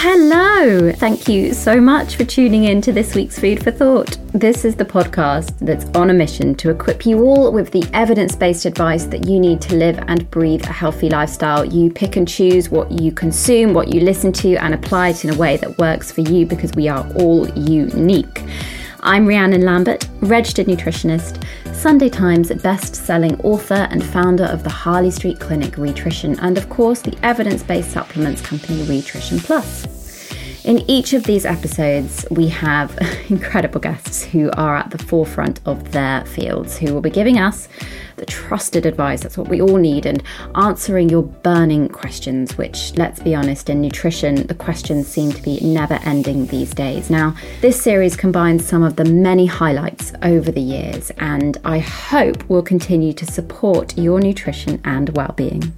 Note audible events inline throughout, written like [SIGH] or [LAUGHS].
Hello! Thank you so much for tuning in to this week's Food for Thought. This is the podcast that's on a mission to equip you all with the evidence based advice that you need to live and breathe a healthy lifestyle. You pick and choose what you consume, what you listen to, and apply it in a way that works for you because we are all unique. I'm Rhiannon Lambert, registered nutritionist, Sunday Times best selling author, and founder of the Harley Street Clinic Rhitrition, and of course, the evidence based supplements company Rhitrition Plus. In each of these episodes, we have [LAUGHS] incredible guests who are at the forefront of their fields, who will be giving us the trusted advice. That's what we all need, and answering your burning questions, which, let's be honest, in nutrition, the questions seem to be never ending these days. Now, this series combines some of the many highlights over the years, and I hope will continue to support your nutrition and well being.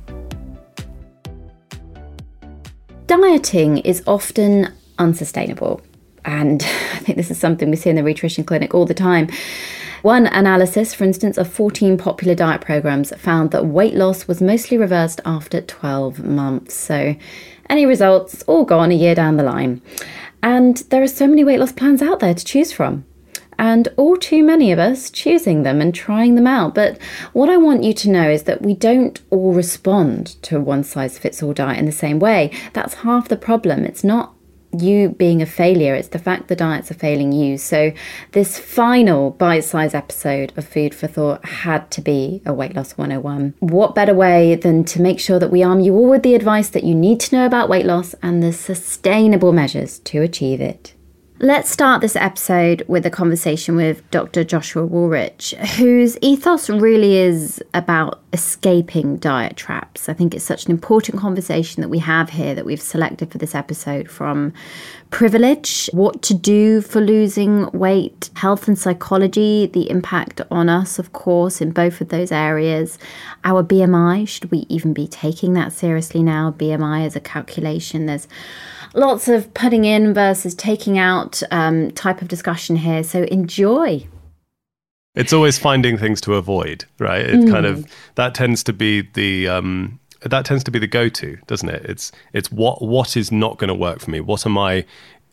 Dieting is often unsustainable. And [LAUGHS] I think this is something we see in the Rhitrition Clinic all the time. One analysis, for instance, of 14 popular diet programs found that weight loss was mostly reversed after 12 months. So, any results all gone a year down the line. And there are so many weight loss plans out there to choose from. And all too many of us choosing them and trying them out. But what I want you to know is that we don't all respond to a one size fits all diet in the same way. That's half the problem. It's not you being a failure, it's the fact the diets are failing you. So, this final bite sized episode of Food for Thought had to be a Weight Loss 101. What better way than to make sure that we arm you all with the advice that you need to know about weight loss and the sustainable measures to achieve it? Let's start this episode with a conversation with Dr. Joshua Wolrich, whose ethos really is about escaping diet traps. I think it's such an important conversation that we have here that we've selected for this episode from privilege, what to do for losing weight, health and psychology, the impact on us, of course, in both of those areas, our BMI. Should we even be taking that seriously now? BMI is a calculation. There's lots of putting in versus taking out um, type of discussion here. So enjoy. It's always finding things to avoid, right? It mm. kind of that tends to be the um, that tends to be the go-to, doesn't it? It's it's what what is not going to work for me. What am I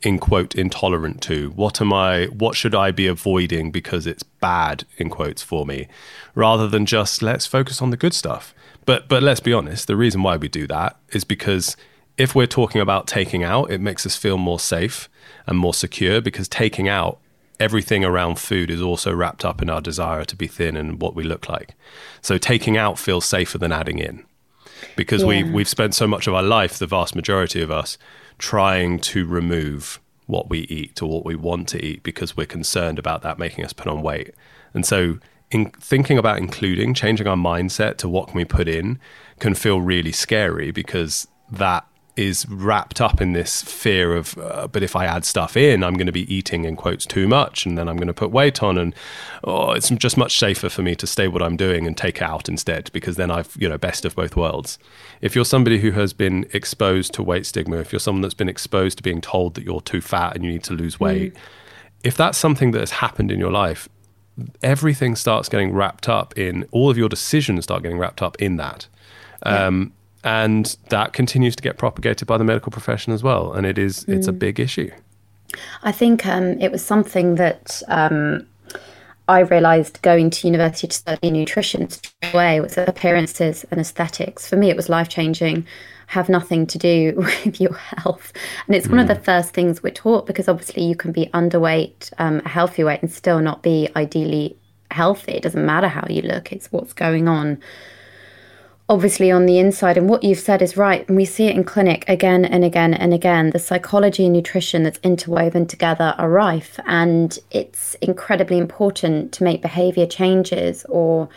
in quote intolerant to? What am I? What should I be avoiding because it's bad in quotes for me, rather than just let's focus on the good stuff. But but let's be honest. The reason why we do that is because if we're talking about taking out, it makes us feel more safe and more secure because taking out everything around food is also wrapped up in our desire to be thin and what we look like. So taking out feels safer than adding in because yeah. we we've spent so much of our life, the vast majority of us, trying to remove what we eat or what we want to eat because we're concerned about that making us put on weight. And so in thinking about including, changing our mindset to what can we put in can feel really scary because that is wrapped up in this fear of, uh, but if I add stuff in, I'm going to be eating in quotes too much, and then I'm going to put weight on, and oh, it's just much safer for me to stay what I'm doing and take out instead, because then I've you know best of both worlds. If you're somebody who has been exposed to weight stigma, if you're someone that's been exposed to being told that you're too fat and you need to lose mm. weight, mm. if that's something that has happened in your life, everything starts getting wrapped up in all of your decisions start getting wrapped up in that. Yeah. And that continues to get propagated by the medical profession as well and it is mm. it's a mm. big issue I think um, it was something that um, I realised going to university to study nutrition straight away was appearances and aesthetics. For me, it was life changing. Have nothing to do [LAUGHS] with your health, and it's mm. one of the mm. first things we're taught because obviously you can be underweight, um, a healthy weight, and still not be ideally healthy. It doesn't matter how you look; it's what's going on obviously on the inside. And what you've said is right. And we see it in clinic again and again and again. The psychology and nutrition that's interwoven together are rife. And it's incredibly important to make behavior changes or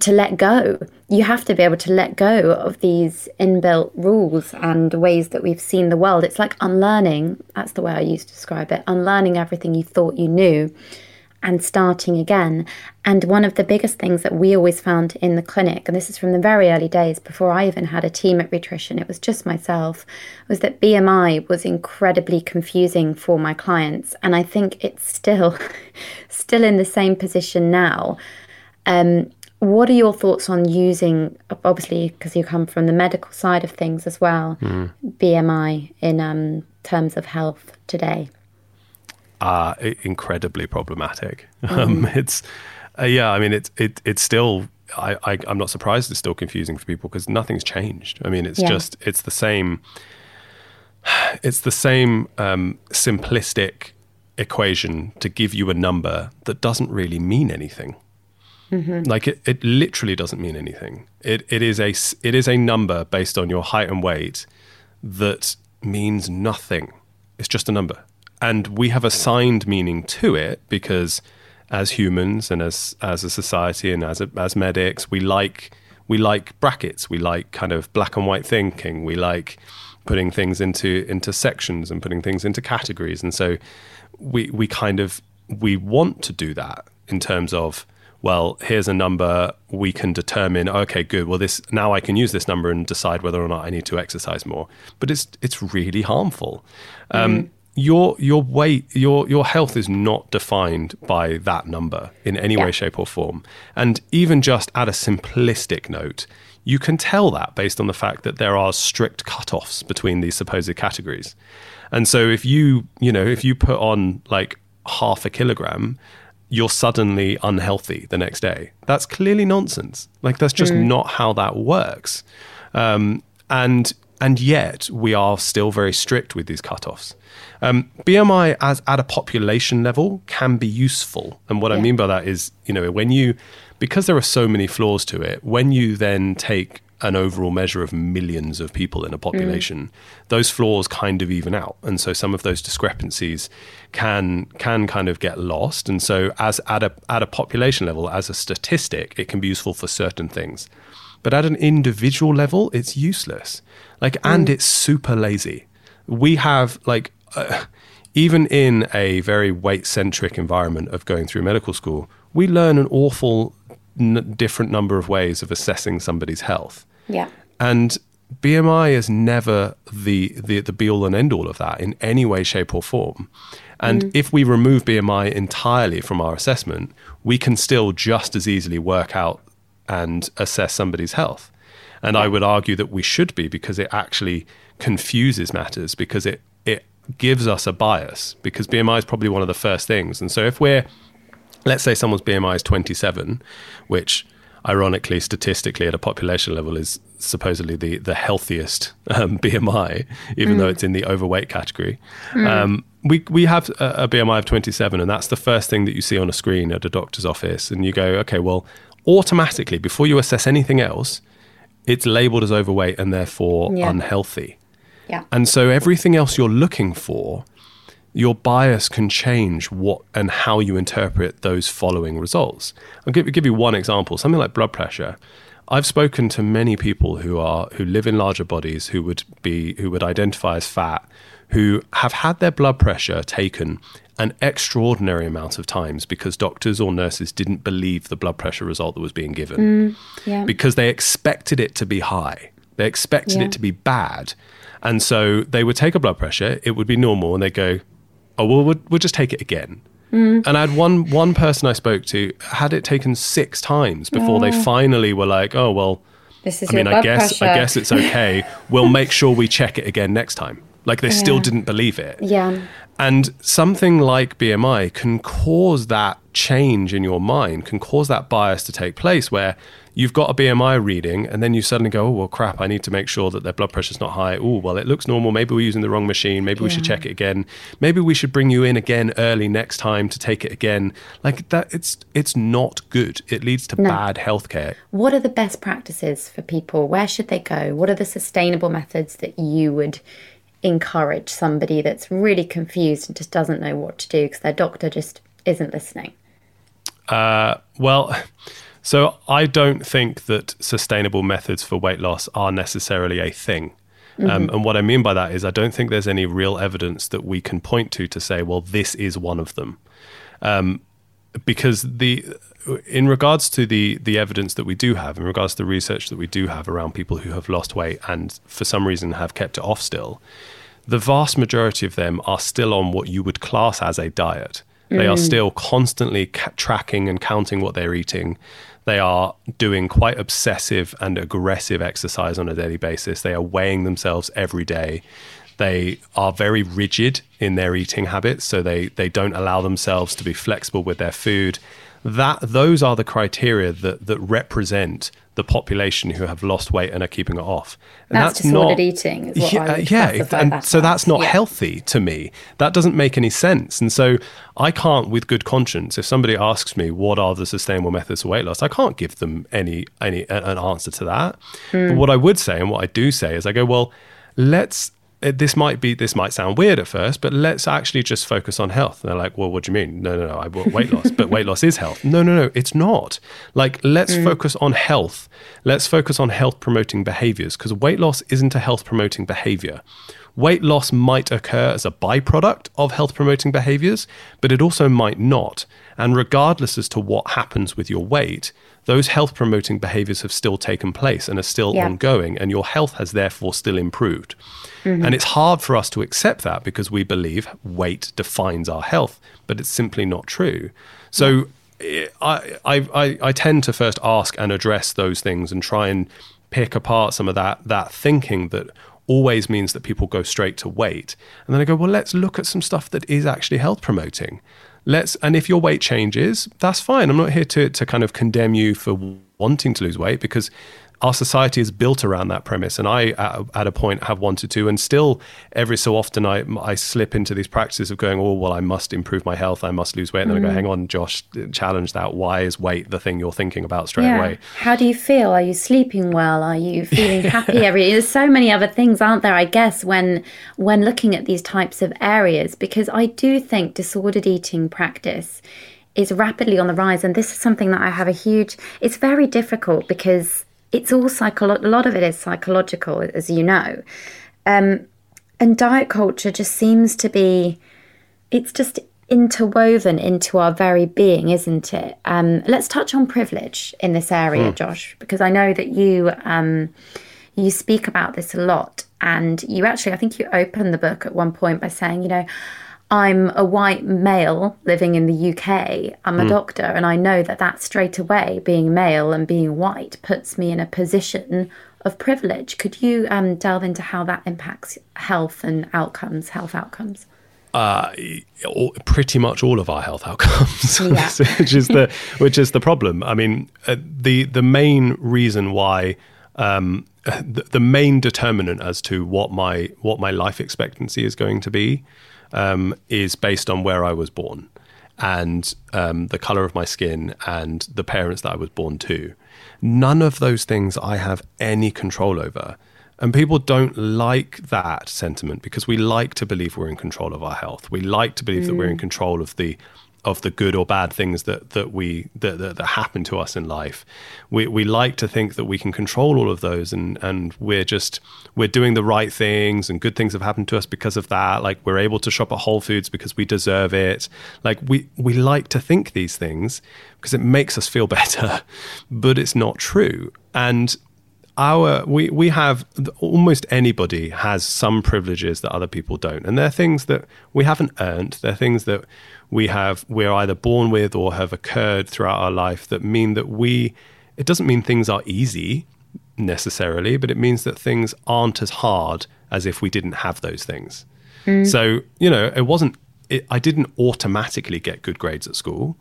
to let go. You have to be able to let go of these inbuilt rules and ways that we've seen the world. It's like unlearning. That's the way I used to describe it. Unlearning everything you thought you knew and starting again. And one of the biggest things that we always found in the clinic, and this is from the very early days before I even had a team at Rhitrition, it was just myself, was that BMI was incredibly confusing for my clients. And I think it's still [LAUGHS] still in the same position now. Um, what are your thoughts on using, obviously, because you come from the medical side of things as well, mm. BMI in um, terms of health today? Are incredibly problematic. Mm. Um, it's uh, yeah, I mean it's it it's still I, I am not surprised it's still confusing for people because nothing's changed. I mean it's yeah. just it's the same it's the same um, simplistic equation to give you a number that doesn't really mean anything. Mm-hmm. Like it, it literally doesn't mean anything. It it is a it is a number based on your height and weight that means nothing. It's just a number and we have assigned meaning to it because as humans and as as a society and as a, as medics we like we like brackets. We like kind of black and white thinking. We like putting things into into sections and putting things into categories. And so we we kind of we want to do that in terms of well here's a number. We can determine okay good. Well this now I can use this number and decide whether or not I need to exercise more. But it's it's really harmful. Um, mm your your weight your your health is not defined by that number in any yeah. way shape or form. And even just at a simplistic note you can tell that based on the fact that there are strict cutoffs between these supposed categories. And so if you you know if you put on like half a kilogram you're suddenly unhealthy the next day. That's clearly nonsense. Like that's just mm. not how that works. Um, and and yet we are still very strict with these cutoffs. Um, BMI as at a population level can be useful, and what yeah. I mean by that is, you know, when you because there are so many flaws to it, when you then take an overall measure of millions of people in a population, mm. those flaws kind of even out, and so some of those discrepancies can can kind of get lost. And so, as at a at a population level, as a statistic, it can be useful for certain things, but at an individual level, it's useless. Like, mm. and it's super lazy. We have like. Uh, even in a very weight centric environment of going through medical school, we learn an awful n- different number of ways of assessing somebody's health. Yeah. And BMI is never the, the, the be all and end all of that in any way, shape, or form. And mm. if we remove BMI entirely from our assessment, we can still just as easily work out and assess somebody's health. And I would argue that we should be because it actually confuses matters because it it gives us a bias because BMI is probably one of the first things. And so if we're let's say someone's BMI is 27, which ironically statistically at a population level is supposedly the the healthiest um, [LAUGHS] BMI, even mm. though it's in the overweight category. Mm. Um, we we have a, a, BMI of 27, and that's the first thing that you see on a screen at a doctor's office, and you go, okay, well, automatically before you assess anything else, it's labeled as overweight and therefore yeah. unhealthy. Yeah. And so everything else you're looking for, your bias can change what and how you interpret those following results. I'll give, give you one example. Something like blood pressure. I've spoken to many people who are who live in larger bodies who would be who would identify as fat, who have had their blood pressure taken an extraordinary amount of times because doctors or nurses didn't believe the blood pressure result that was being given mm, yeah. because they expected it to be high. They expected yeah. it to be bad. And so they would take a blood pressure, it would be normal, and they go, oh, well, we'll, we'll just take it again. Mm. And I had one one person I spoke to had it taken six times before oh. they finally were like, oh well, this is I mean, I guess pressure. I guess it's okay. we'll make sure we check it again next time. Like they still didn't believe it. Yeah. And something like BMI can cause that change in your mind, can cause that bias to take place where you've got a BMI reading and then you suddenly go, oh, well, crap, I need to make sure that their blood pressure's not high. Oh, well, it looks normal. Maybe we're using the wrong machine. Maybe we should check it again. Maybe we should bring you in again early next time to take it again. Like that, it's it's not good. It leads to bad healthcare. What are the best practices for people? Where should they go? What are the sustainable methods that you would encourage somebody that's really confused and just doesn't know what to do because their doctor just isn't listening? Uh, well, so I don't think that sustainable methods for weight loss are necessarily a thing. Um, and what I mean by that is, I don't think there's any real evidence that we can point to to say, well, this is one of them. Um, because the in regards to the the evidence that we do have, in regards to the research that we do have around people who have lost weight and for some reason have kept it off still, the vast majority of them are still on what you would class as a diet. They are mm. still constantly ca- tracking and counting what they're eating. They are doing quite obsessive and aggressive exercise on a daily basis. They are weighing themselves every day. They are very rigid in their eating habits, so they they don't allow themselves to be flexible with their food. That those are the criteria that that represent the population who have lost weight and are keeping it off. And That's disordered eating is what I would yeah, classify and so that's not Yeah. healthy to me. That doesn't make any sense. And so I can't, with good conscience, if somebody asks me what are the sustainable methods of weight loss, I can't give them any any an answer to that. Hmm. But what I would say and what I do say is I go, well, let's. Uh, This might be this might sound weird at first, but let's actually just focus on health. And they're like, "Well, what do you mean? No, no, no. I want weight loss, but weight loss is health. No, no, no. It's not. Like, let's focus on health. Let's focus on health promoting behaviors because weight loss isn't a health promoting behavior. Weight loss might occur as a byproduct of health promoting behaviors, but it also might not. And regardless as to what happens with your weight, those health promoting behaviors have still taken place and are still Yeah. ongoing, and your health has therefore still improved. And it's hard for us to accept that because we believe weight defines our health, but it's simply not true. So eh, I, I, I, I tend to first ask and address those things and try and pick apart some of that that thinking that always means that people go straight to weight. And then I go, well, let's look at some stuff that is actually health promoting. Let's and if your weight changes, that's fine. I'm not here to to kind of condemn you for wanting to lose weight because our society is built around that premise. And I, at, a point, have wanted to, and still every so often I, I slip into these practices of going, oh, well, I must improve my health, I must lose weight. And then I go, mm. hang on, Josh, challenge that. Why is weight the thing you're thinking about straight away? How do you feel? Are you sleeping well? Are you feeling happy every There's so many other things, aren't there, I guess, when when looking at these types of areas because I do think disordered eating practice is rapidly on the rise and this is something that I have a huge it's very difficult because it's all psycholo- a lot of it is psychological as you know. Um, and diet culture just seems to be it's just interwoven into our very being, isn't it? Um, let's touch on privilege in this area, Josh, because I know that you um, you speak about this a lot, and you actually, I think you opened the book at one point by saying, you know. I'm a white male living in the UK. I'm a doctor, and I know that that straight away, being male and being white, puts me in a position of privilege. Could you um, delve into how that impacts health and outcomes, health outcomes? uh, all, pretty much all of our health outcomes, [LAUGHS] Yeah. which is the which is the problem. I mean, uh, the the main reason why. Um, the, the main determinant as to what my what my life expectancy is going to be um, is based on where I was born and um, the color of my skin and the parents that I was born to. None of those things I have any control over. And people don't like that sentiment because we like to believe we're in control of our health. We like to believe that we're in control of the of the good or bad things that that we that, that, that happen to us in life. We we like to think that we can control all of those and and we're just we're doing the right things and good things have happened to us because of that. Like we're able to shop at Whole Foods because we deserve it. Like we we like to think these things because it makes us feel [LAUGHS] better, but it's not true. And our we we have almost anybody has some privileges that other people don't. And they're things that we haven't earned. They're things that we have we're either born with or have occurred throughout our life that mean that we it doesn't mean things are easy necessarily, but it means that things aren't as hard as if we didn't have those things. Mm. So, you know, it wasn't, it, I didn't automatically get good grades at school,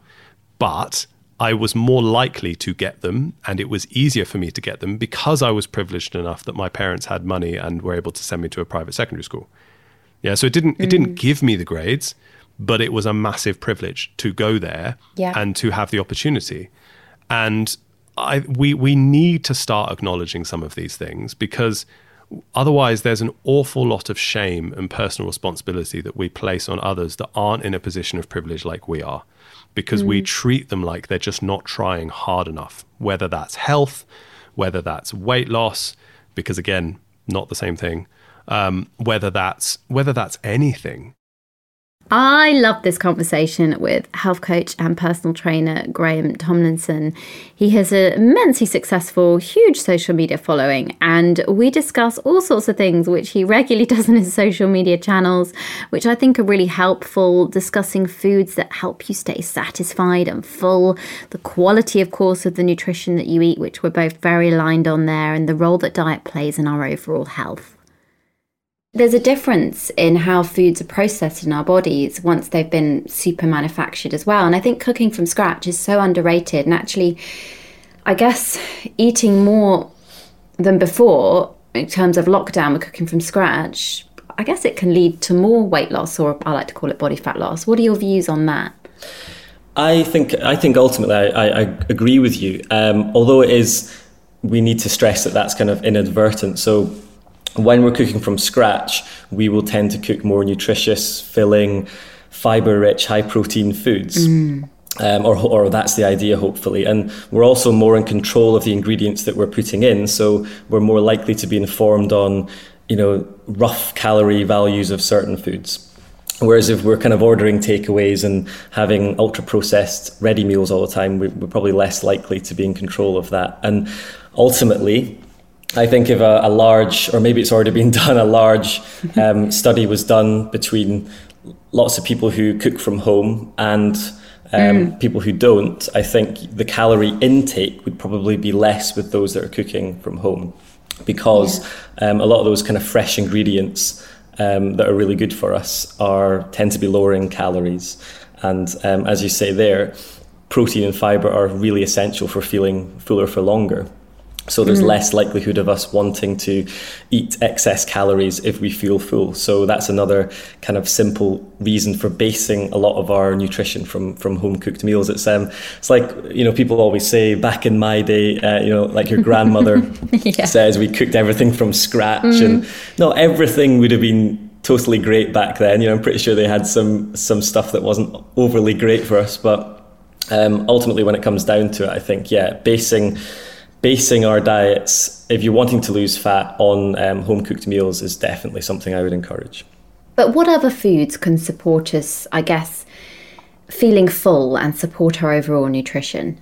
but I was more likely to get them and it was easier for me to get them because I was privileged enough that my parents had money and were able to send me to a private secondary school. Yeah, so it didn't it didn't mm. give me the grades, but it was a massive privilege to go there Yeah. and to have the opportunity. And I we we need to start acknowledging some of these things because otherwise there's an awful lot of shame and personal responsibility that we place on others that aren't in a position of privilege like we are because we treat them like they're just not trying hard enough whether that's health whether that's weight loss because again not the same thing um, whether that's whether that's anything I love this conversation with health coach and personal trainer Graeme Tomlinson. He has an immensely successful, huge social media following, and we discuss all sorts of things which he regularly [LAUGHS] does on his social media channels, which I think are really helpful. Discussing foods that help you stay satisfied and full, the quality, of course, of the nutrition that you eat, which we're both very aligned on there, and the role that diet plays in our overall health. There's a difference in how foods are processed in our bodies once they've been super manufactured as well. And I think cooking from scratch is so underrated. And actually, I guess eating more than before in terms of lockdown with cooking from scratch, I guess it can lead to more weight loss, or I like to call it body fat loss. What are your views on that? I think I think ultimately I, I, I agree with you. Um, although it is, we need to stress that that's kind of inadvertent. So when we're cooking from scratch, we will tend to cook more nutritious, filling, fiber-rich, high-protein foods. Um, or, or that's the idea, hopefully. And we're also more in control of the ingredients that we're putting in, so we're more likely to be informed on, you know, rough calorie values of certain foods. Whereas if we're kind of ordering takeaways and having ultra processed ready meals all the time, we're probably less likely to be in control of that. And ultimately, I think if a, a large, or maybe it's already been [LAUGHS] done, a large um, [LAUGHS] study was done between lots of people who cook from home and um, people who don't, I think the calorie intake would probably be less with those that are cooking from home because um, a lot of those kind of fresh ingredients um, that are really good for us are tend to be lower in calories. And um, as you say there, protein and fiber are really essential for feeling fuller for longer. So there's less likelihood of us wanting to eat excess calories if we feel full. So that's another kind of simple reason for basing a lot of our nutrition from from home cooked meals. It's um it's like you know people always say back in my day, uh, you know, like your grandmother [LAUGHS] says we cooked everything from scratch, and not everything would have been totally great back then. You know, I'm pretty sure they had some some stuff that wasn't overly great for us, but um, ultimately, when it comes down to it, I think yeah, basing basing our diets, if you're wanting to lose fat on um, home cooked meals, is definitely something I would encourage. But what other foods can support us, I guess, feeling full and support our overall nutrition?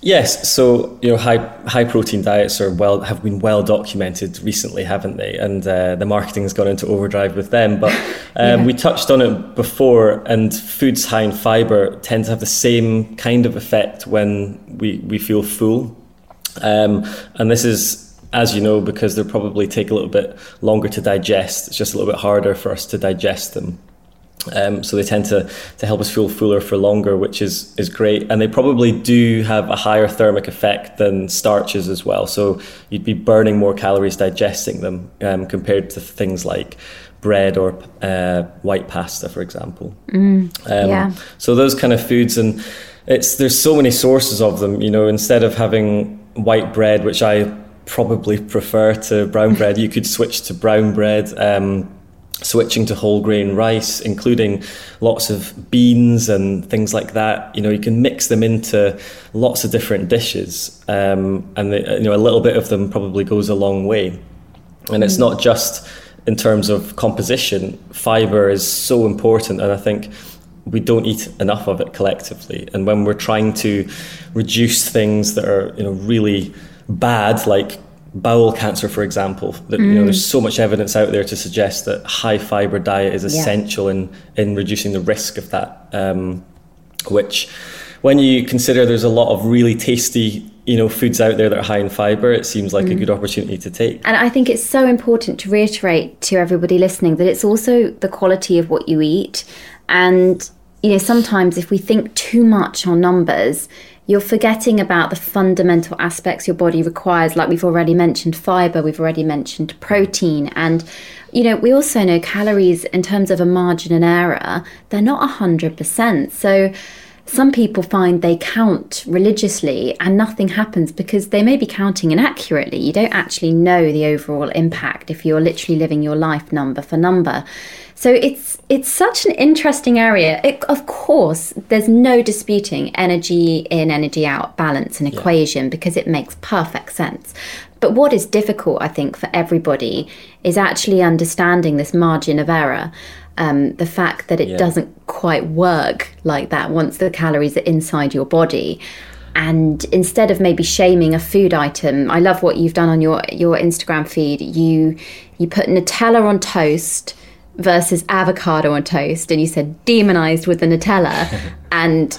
Yes, so you know, high high protein diets are well have been well documented recently, haven't they? And uh, the marketing has gone into overdrive with them. But [LAUGHS] um, Yeah. we touched on it before, and foods high in fiber tend to have the same kind of effect when we we feel full. Um, and this is, as you know, because they probably take a little bit longer to digest. It's just a little bit harder for us to digest them. Um, so they tend to, to help us feel fuller for longer, which is, is great. And they probably do have a higher thermic effect than starches as well. So you'd be burning more calories digesting them um, compared to things like bread or uh, white pasta, for example. um, yeah. So those kind of foods, and it's there's so many sources of them. You know, instead of having white bread, which I probably prefer to brown bread, you could switch to brown bread. Um, switching to whole grain rice, including lots of beans and things like that. You know, you can mix them into lots of different dishes, um, and the, you know, a little bit of them probably goes a long way. And it's not just in terms of composition. Fiber is so important, and I think we don't eat enough of it collectively. And when we're trying to reduce things that are you know really bad, like bowel cancer, for example, that you know there's so much evidence out there to suggest that high fiber diet is essential in in reducing the risk of that. Um, which, when you consider there's a lot of really tasty you know foods out there that are high in fiber, it seems like mm. a good opportunity to take. And I think it's so important to reiterate to everybody listening that it's also the quality of what you eat. And you know, sometimes if we think too much on numbers, you're forgetting about the fundamental aspects your body requires, like we've already mentioned fiber, we've already mentioned protein. And, you know, we also know calories in terms of a margin and error, they're not 100%. So, some people find they count religiously and nothing happens because they may be counting inaccurately. You don't actually know the overall impact if you're literally living your life number for number. So it's it's such an interesting area. It, of course, there's no disputing energy in, energy out balance and equation yeah. because it makes perfect sense. But what is difficult, I think, for everybody is actually understanding this margin of error um, the fact that it yeah. doesn't quite work like that once the calories are inside your body. And instead of maybe shaming a food item, I love what you've done on your your Instagram feed. You you put Nutella on toast versus avocado on toast, and you said demonized with the Nutella, [LAUGHS] and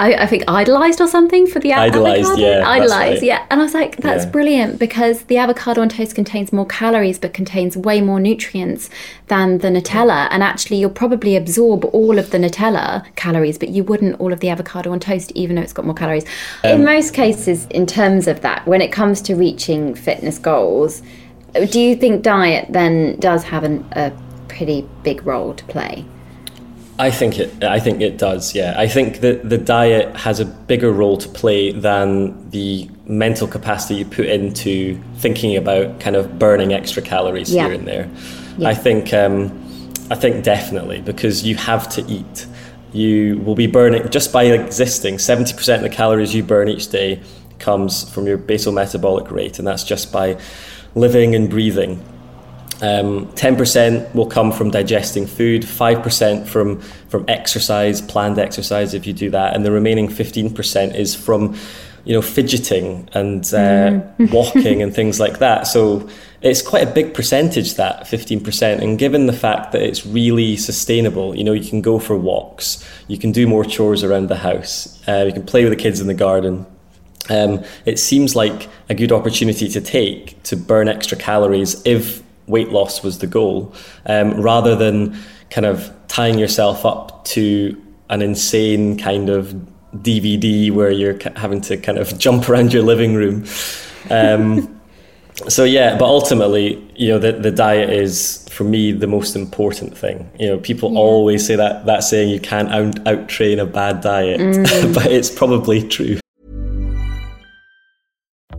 I, I, think idolized or something for the idolized, avocado. Yeah, idolized, right. yeah. And I was like, that's yeah. brilliant because the avocado on toast contains more calories but contains way more nutrients than the Nutella. And actually, you'll probably absorb all of the Nutella calories, but you wouldn't all of the avocado on toast, even though it's got more calories. Um, in most cases, in terms of that, when it comes to reaching fitness goals, do you think diet then does have an, a pretty big role to play? I think it. I think it does. Yeah, I think that the diet has a bigger role to play than the mental capacity you put into thinking about kind of burning extra calories yeah. here and there. Yeah. I think. Um, I think definitely because you have to eat. You will be burning just by existing. Seventy percent of the calories you burn each day comes from your basal metabolic rate, and that's just by living and breathing. Um, 10% will come from digesting food, 5% from, from exercise, planned exercise if you do that, and the remaining 15% is from you know, fidgeting and uh, mm. [LAUGHS] walking and things like that. So it's quite a big percentage that 15%. And given the fact that it's really sustainable, you know, you can go for walks, you can do more chores around the house, uh, you can play with the kids in the garden. Um, it seems like a good opportunity to take to burn extra calories if weight loss was the goal, um, rather than kind of tying yourself up to an insane kind of DVD where you're having to kind of [LAUGHS] jump around your living room. Um, [LAUGHS] so yeah, but ultimately, you know, the, the diet is for me the most important thing. You know, people yeah. always say that that saying you can't out, out train a bad diet, mm. [LAUGHS] but it's probably true.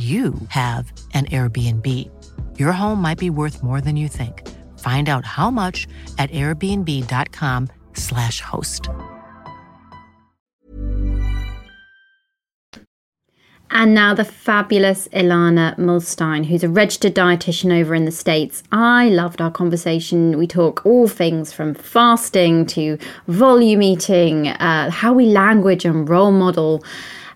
you have an Airbnb. Your home might be worth more than you think. Find out how much at airbnb.com/slash host. And now the fabulous Ilana Muhlstein, who's a registered dietitian over in the States. I loved our conversation. We talk all things from fasting to volume eating, uh, how we language and role model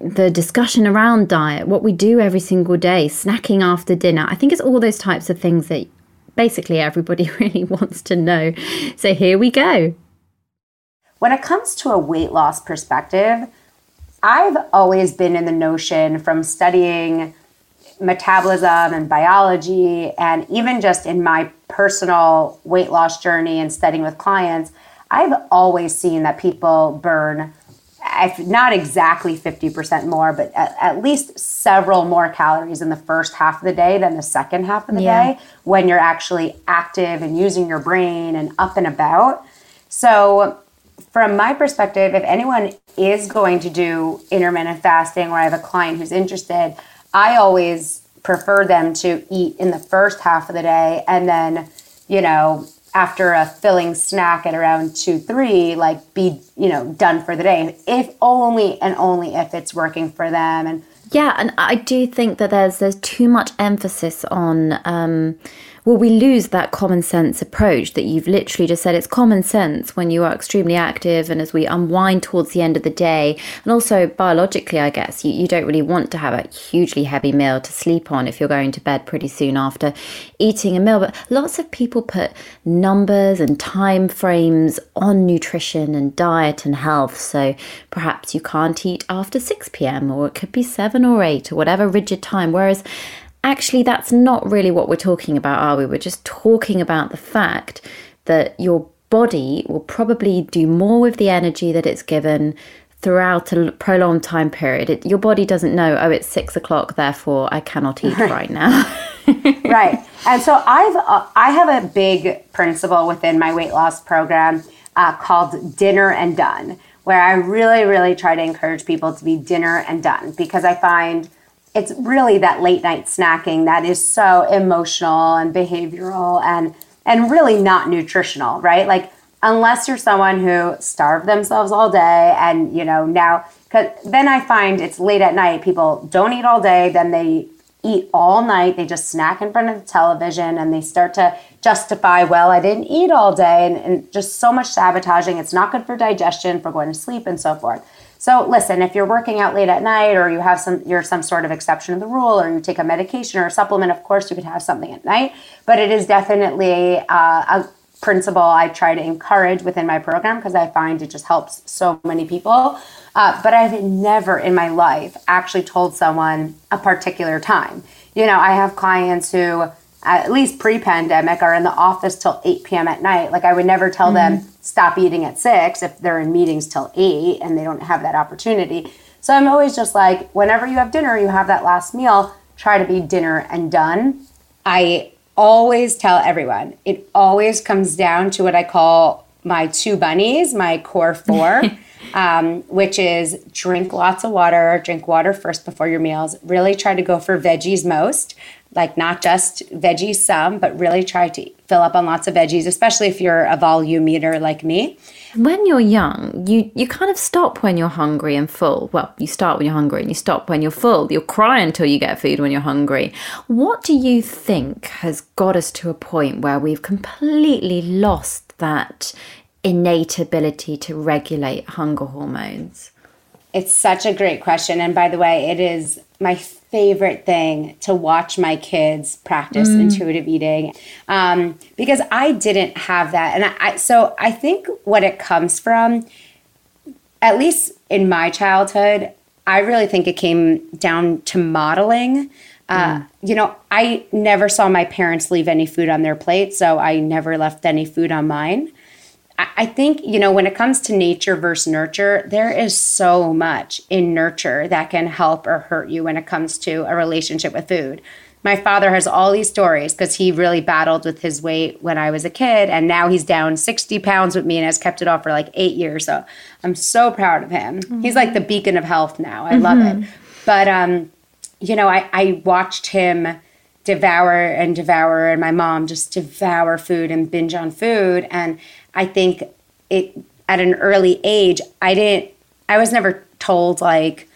the discussion around diet, what we do every single day, snacking after dinner. I think it's all those types of things that basically everybody [LAUGHS] really wants to know. So here we go. When it comes to a weight loss perspective, I've always been in the notion from studying metabolism and biology, and even just in my personal weight loss journey and studying with clients, I've always seen that people burn if not exactly 50% more, but at, at, least several more calories in the first half of the day than the second half of the yeah. day when you're actually active and using your brain and up and about. So, from my perspective, if anyone is going to do intermittent fasting or I have a client who's interested, I always prefer them to eat in the first half of the day and then, you know, after a filling snack at around two, three, like be, you know, done for the day. If only and only if it's working for them. And yeah, and I do think that there's there's too much emphasis on um well, we lose that common sense approach that you've literally just said. It's common sense when you are extremely active and as we unwind towards the end of the day. And also, biologically, I guess, you, you don't really want to have a hugely heavy meal to sleep on if you're going to bed pretty soon after eating a meal. But lots of people put numbers and time frames on nutrition and diet and health. So perhaps you can't eat after 6 p.m., or it could be 7 or 8 or whatever rigid time. Whereas actually, that's not really what we're talking about, are we? We're just talking about the fact that your body will probably do more with the energy that it's given throughout a prolonged time period. It, your body doesn't know, oh, it's six o'clock, therefore I cannot eat right now. [LAUGHS] right. And so I've uh, I have a big principle within my weight loss program uh, called dinner and done, where I really, really try to encourage people to be dinner and done because I find it's really that late night snacking that is so emotional and behavioral and and really not nutritional, right? Like unless you're someone who starved themselves all day and you know now cuz then I find it's late at night people don't eat all day then they eat all night they just snack in front of the television and they start to justify well I didn't eat all day and, and just so much sabotaging it's not good for digestion for going to sleep and so forth so listen, if you're working out late at night or you have some you're some sort of exception to the rule or you take a medication or a supplement, of course you could have something at night, but it is definitely uh, a principle I try to encourage within my program because I find it just helps so many people. Uh, but I've never in my life actually told someone a particular time. You know, I have clients who at least pre-pandemic are in the office till 8 p.m. at night. Like I would never tell mm-hmm. them stop eating at six if they're in meetings till eight and they don't have that opportunity. So I'm always just like, whenever you have dinner, you have that last meal, try to be dinner and done. I always tell everyone, it always comes down to what I call my two bunnies, my core four. [LAUGHS] um, which is drink lots of water, drink water first before your meals. Really try to go for veggies most like not just veggies some, but really try to fill up on lots of veggies, especially if you're a volume eater like me. When you're young, you, you kind of stop when you're hungry and full. Well, you start when you're hungry and you stop when you're full. You'll cry until you get food when you're hungry. What do you think has got us to a point where we've completely lost that innate ability to regulate hunger hormones? It's such a great question. And by the way, it is my favorite thing to watch my kids practice mm. intuitive eating um, because I didn't have that. And I, I, so I think what it comes from, at least in my childhood, I really think it came down to modeling. Uh, mm. You know, I never saw my parents leave any food on their plate, so I never left any food on mine. I think, you know, when it comes to nature versus nurture, there is so much in nurture that can help or hurt you when it comes to a relationship with food. My father has all these stories because he really battled with his weight when I was a kid, and now he's down 60 pounds with me and has kept it off for like eight years. So I'm so proud of him. Mm-hmm. He's like the beacon of health now. I mm-hmm. love it. But, um, you know, I, I watched him devour and devour, and my mom just devour food and binge on food. And I think it at an early age, I didn't, I was never told, like,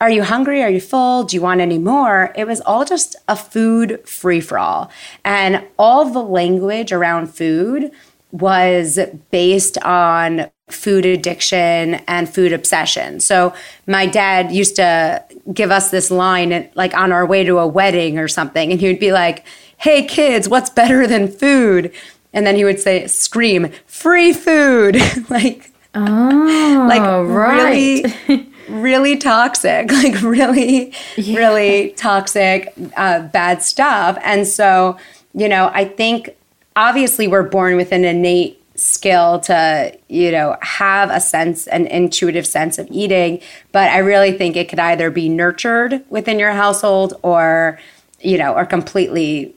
are you hungry? Are you full? Do you want any more? It was all just a food free for all. And all the language around food was based on food addiction and food obsession. So my dad used to give us this line like on our way to a wedding or something and he would be like, "Hey kids, what's better than food?" And then he would say scream, "Free food." [LAUGHS] like Oh, like right. really [LAUGHS] really toxic, [LAUGHS] like really, yeah. really toxic, uh, bad stuff. And so, you know, I think obviously we're born with an innate skill to, you know, have a sense, an intuitive sense of eating. But I really think it could either be nurtured within your household or, you know, or completely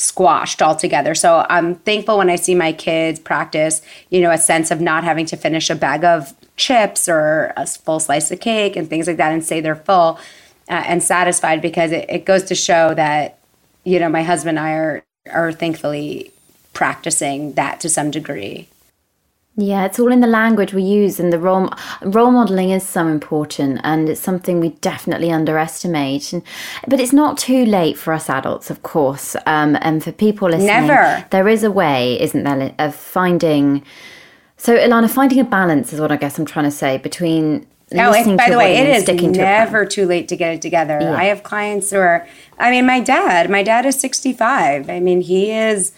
squashed altogether. So I'm thankful when I see my kids practice, you know, a sense of not having to finish a bag of chips or a full slice of cake and things like that and say they're full uh, and satisfied because it, it goes to show that, you know, my husband and I are, are thankfully practicing that to some degree. Yeah, it's all in the language we use, and the role role modeling is so important, and it's something we definitely underestimate. And, but it's not too late for us adults, of course, um, and for people listening. Never. There is a way, isn't there, of finding. So, Ilana, finding a balance is what I guess I'm trying to say between. Oh, it, by the way, it is never to too late to get it together. Yeah. I have clients who are. I mean, my dad. My dad is 65. I mean, he is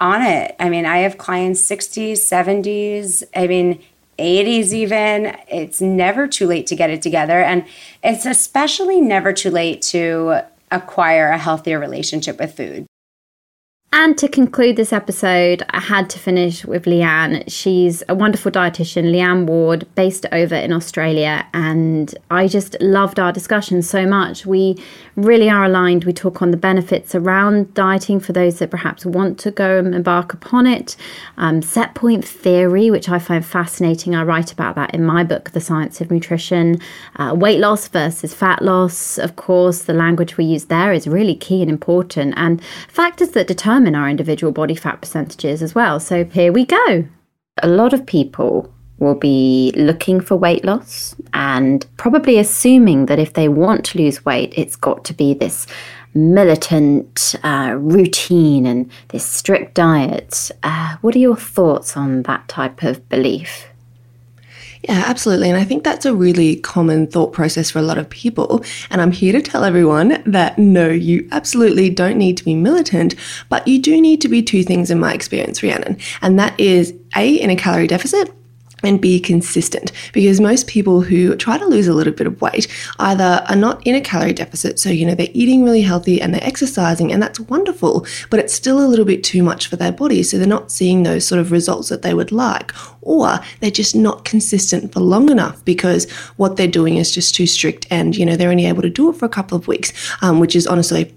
on it. I mean, I have clients 60s, 70s, I mean, 80s even. It's never too late to get it together. And it's especially never too late to acquire a healthier relationship with food. And to conclude this episode, I had to finish with Leanne. She's a wonderful dietitian, Leanne Ward, based over in Australia. And I just loved our discussion so much. We really are aligned. We talk on the benefits around dieting for those that perhaps want to go and embark upon it. Um, set point theory, which I find fascinating. I write about that in my book, The Science of Nutrition. Uh, weight loss versus fat loss. Of course, the language we use there is really key and important. And factors that determine our individual body fat percentages as well. So here we go. A lot of people will be looking for weight loss and probably assuming that if they want to lose weight, it's got to be this militant uh, routine and this strict diet. Uh, what are your thoughts on that type of belief? Yeah, absolutely. And I think that's a really common thought process for a lot of people. And I'm here to tell everyone that no, you absolutely don't need to be militant, but you do need to be two things in my experience, Rhiannon. And that is A, in a calorie deficit and be consistent because most people who try to lose a little bit of weight either are not in a calorie deficit so you know they're eating really healthy and they're exercising and that's wonderful but it's still a little bit too much for their body so they're not seeing those sort of results that they would like or they're just not consistent for long enough because what they're doing is just too strict and you know they're only able to do it for a couple of weeks um, which is honestly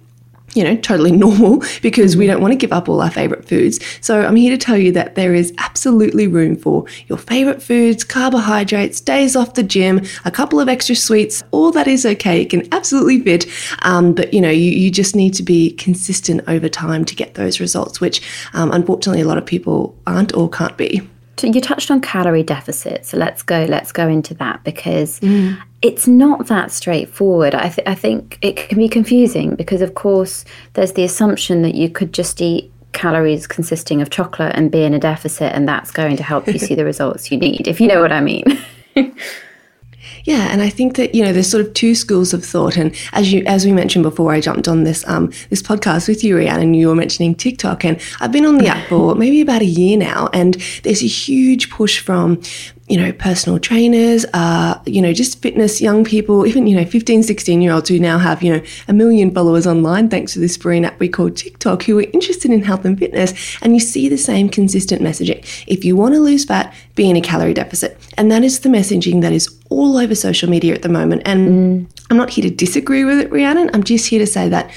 you know, totally [LAUGHS] normal because we don't want to give up all our favorite foods. So I'm here to tell you that there is absolutely room for your favorite foods, carbohydrates, days off the gym, a couple of extra sweets. All that is okay. It can absolutely fit. Um, but, you know, you, you just need to be consistent over time to get those results, which um, unfortunately a lot of people aren't or can't be you touched on calorie deficit so let's go let's go into that because mm. it's not that straightforward I, th- I think it can be confusing because of course there's the assumption that you could just eat calories consisting of chocolate and be in a deficit and that's going to help you see the [LAUGHS] results you need if you know what i mean [LAUGHS] Yeah, and I think that you know there's sort of two schools of thought, and as you as we mentioned before, I jumped on this um this podcast with you, Rhiannon, and you were mentioning TikTok, and I've been on the app for maybe about a year now, and there's a huge push from you know, personal trainers, uh, you know, just fitness young people, even, you know, 15, 16 year olds who now have, you know, a million followers online thanks to this brilliant app we call TikTok who are interested in health and fitness. And you see the same consistent messaging. If you want to lose fat, be in a calorie deficit. And that is the messaging that is all over social media at the moment. And mm. I'm not here to disagree with it, Rhiannon. I'm just here to say that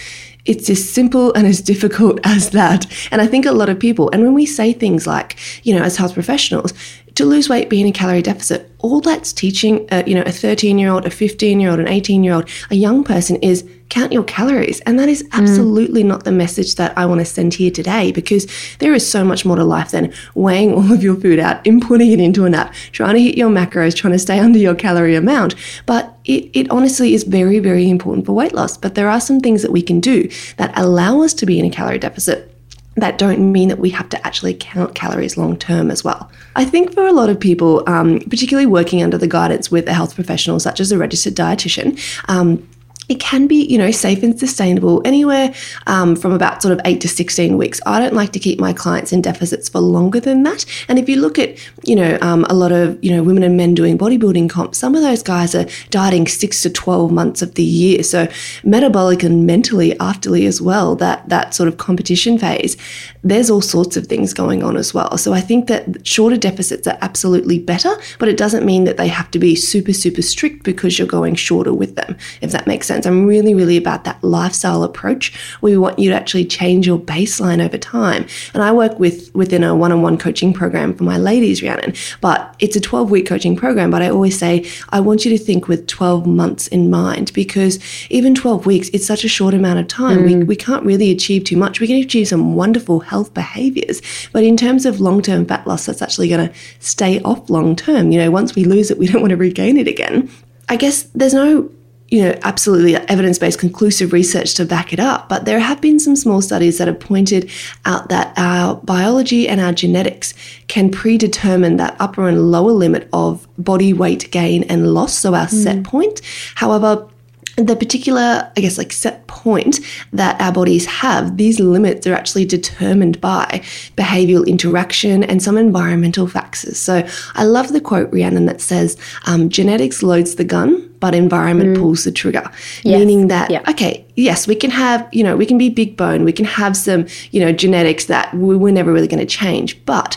it's as simple and as difficult [LAUGHS] as that. And I think a lot of people, and when we say things like, you know, as health professionals, to lose weight, be in a calorie deficit, all that's teaching, a, you know, a 13 year old, a 15 year old, an 18 year old, a young person is count your calories. And that is mm. absolutely mm. not the message that I want to send here today because there is so much more to life than weighing all of your food out, inputting it into an app, trying to hit your macros, trying to stay under your calorie amount. But it, it honestly is very, very important for weight loss. But there are some things that we can do that allow us to be in a calorie deficit that don't mean that we have to actually count calories long term as well. I think for a lot of people, um, particularly working under the guidance with a health professional such as a registered dietitian, um, it can be, you know, safe and sustainable anywhere um, from about sort of eight to 16 weeks. I don't like to keep my clients in deficits for longer than that. And if you look at, you know, um, a lot of, you know, women and men doing bodybuilding comps, some of those guys are dieting six to 12 months of the year. So metabolic and mentally afterly as well, that, that sort of competition phase, there's all sorts of things going on as well. So I think that shorter deficits are absolutely better, but it doesn't mean that they have to be super, super strict because you're going shorter with them, if that makes sense. I'm really, really about that lifestyle approach. We want you to actually change your baseline over time. And I work with within a one-on-one coaching program for my ladies, Rhiannon. But it's a 12-week coaching program. But I always say I want you to think with 12 months in mind because even 12 weeks, it's such a short amount of time. Mm. We, we can't really achieve too much. We can achieve some wonderful health behaviors. But in terms of long-term fat loss, that's actually going to stay off long term. You know, once we lose it, we don't want to regain it again. I guess there's no you know, absolutely evidence based conclusive research to back it up, but there have been some small studies that have pointed out that our biology and our genetics can predetermine that upper and lower limit of body weight gain and loss, so our mm. set point. However, the particular, I guess, like set point that our bodies have, these limits are actually determined by behavioral interaction and some environmental factors. So I love the quote, Rhiannon, that says, um, genetics loads the gun, but environment mm. pulls the trigger. Yes. Meaning that, yep. okay, yes, we can have, you know, we can be big bone, we can have some, you know, genetics that we're never really going to change, but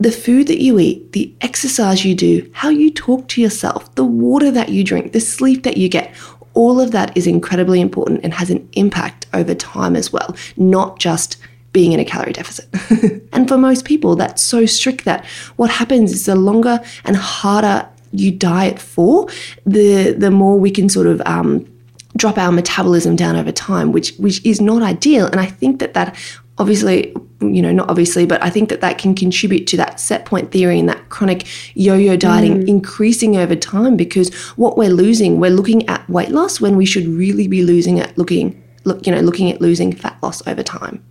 the food that you eat, the exercise you do, how you talk to yourself, the water that you drink, the sleep that you get, all of that is incredibly important and has an impact over time as well, not just being in a calorie deficit. [LAUGHS] and for most people, that's so strict that what happens is the longer and harder you diet for, the the more we can sort of um, drop our metabolism down over time, which which is not ideal. And I think that that obviously you know not obviously but i think that that can contribute to that set point theory and that chronic yo-yo dieting mm. increasing over time because what we're losing we're looking at weight loss when we should really be losing at looking look you know looking at losing fat loss over time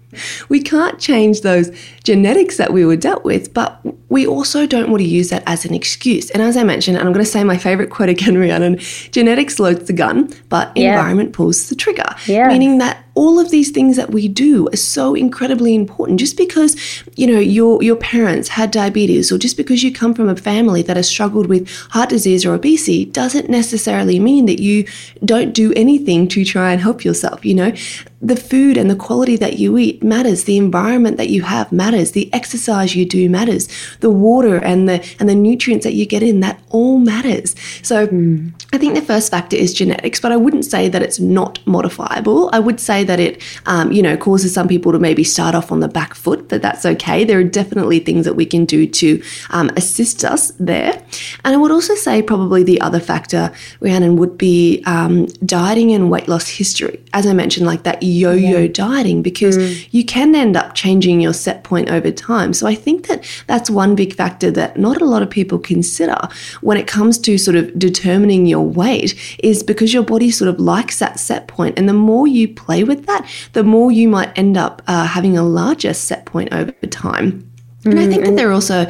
we can't change those genetics that we were dealt with, but we also don't want to use that as an excuse. And as I mentioned, and I'm going to say my favorite quote again, [LAUGHS] Rhiannon genetics loads the gun, but yeah. environment pulls the trigger. Yeah. Meaning that all of these things that we do are so incredibly important. Just because, you know, your your parents had diabetes or just because you come from a family that has struggled with heart disease or obesity doesn't necessarily mean that you don't do anything to try and help yourself, you know? the food and the quality that you eat matters the environment that you have matters the exercise you do matters the water and the and the nutrients that you get in that all matters so mm. i think the first factor is genetics but i wouldn't say that it's not modifiable i would say that it um, you know causes some people to maybe start off on the back foot but that's okay there are definitely things that we can do to um, assist us there and i would also say probably the other factor rhiannon would be um, dieting and weight loss history as i mentioned like that yo yo yeah. dieting because mm. you can end up changing your set point over time. So I think that that's one big factor that not a lot of people consider when it comes to sort of determining your weight is because your body sort of likes that set point. And the more you play with that, the more you might end up uh, having a larger set point over time. And I think that there are also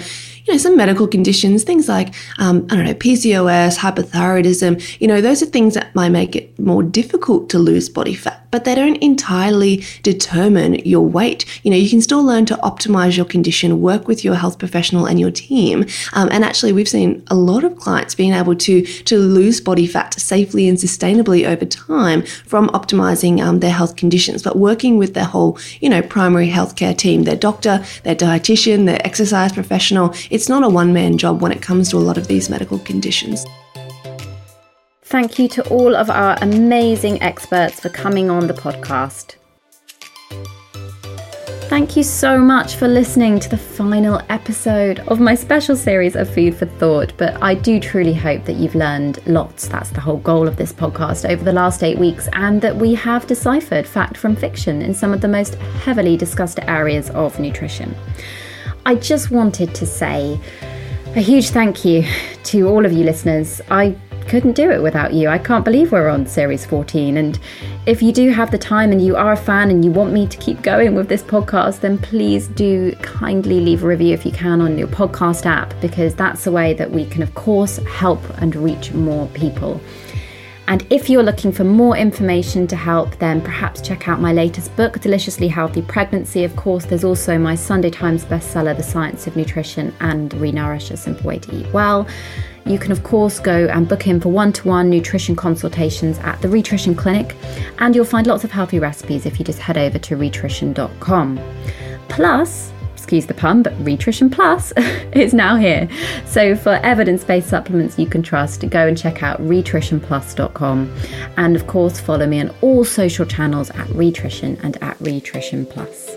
you know, some medical conditions, things like, um, I don't know, PCOS, hypothyroidism, you know, those are things that might make it more difficult to lose body fat, but they don't entirely determine your weight. You know, you can still learn to optimize your condition, work with your health professional and your team. Um, and actually, we've seen a lot of clients being able to, to lose body fat safely and sustainably over time from optimizing um, their health conditions, but working with their whole, you know, primary healthcare team, their doctor, their dietitian, their exercise professional. It's not a one man job when it comes to a lot of these medical conditions. Thank you to all of our amazing experts for coming on the podcast. Thank you so much for listening to the final episode of my special series of Food for Thought. But I do truly hope that you've learned lots. That's the whole goal of this podcast over the last eight weeks, and that we have deciphered fact from fiction in some of the most heavily discussed areas of nutrition. I just wanted to say a huge thank you to all of you listeners. I couldn't do it without you. I can't believe we're on series 14. And if you do have the time and you are a fan and you want me to keep going with this podcast, then please do kindly leave a review if you can on your podcast app, because that's the way that we can, of course, help and reach more people. And if you're looking for more information to help, then perhaps check out my latest book, Deliciously Healthy Pregnancy. Of course, there's also my Sunday Times bestseller, The Science of Nutrition and Renourish, A Simple Way to Eat Well. You can, of course, go and book in for one to one nutrition consultations at the Rhitrition Clinic, and you'll find lots of healthy recipes if you just head over to rhitrition.com. Plus, excuse the pun, but Rhitrition Plus [LAUGHS] is now here. So for evidence-based supplements you can trust, go and check out rhitritionplus.com. And of course, follow me on all social channels at Rhitrition and at Rhitrition Plus.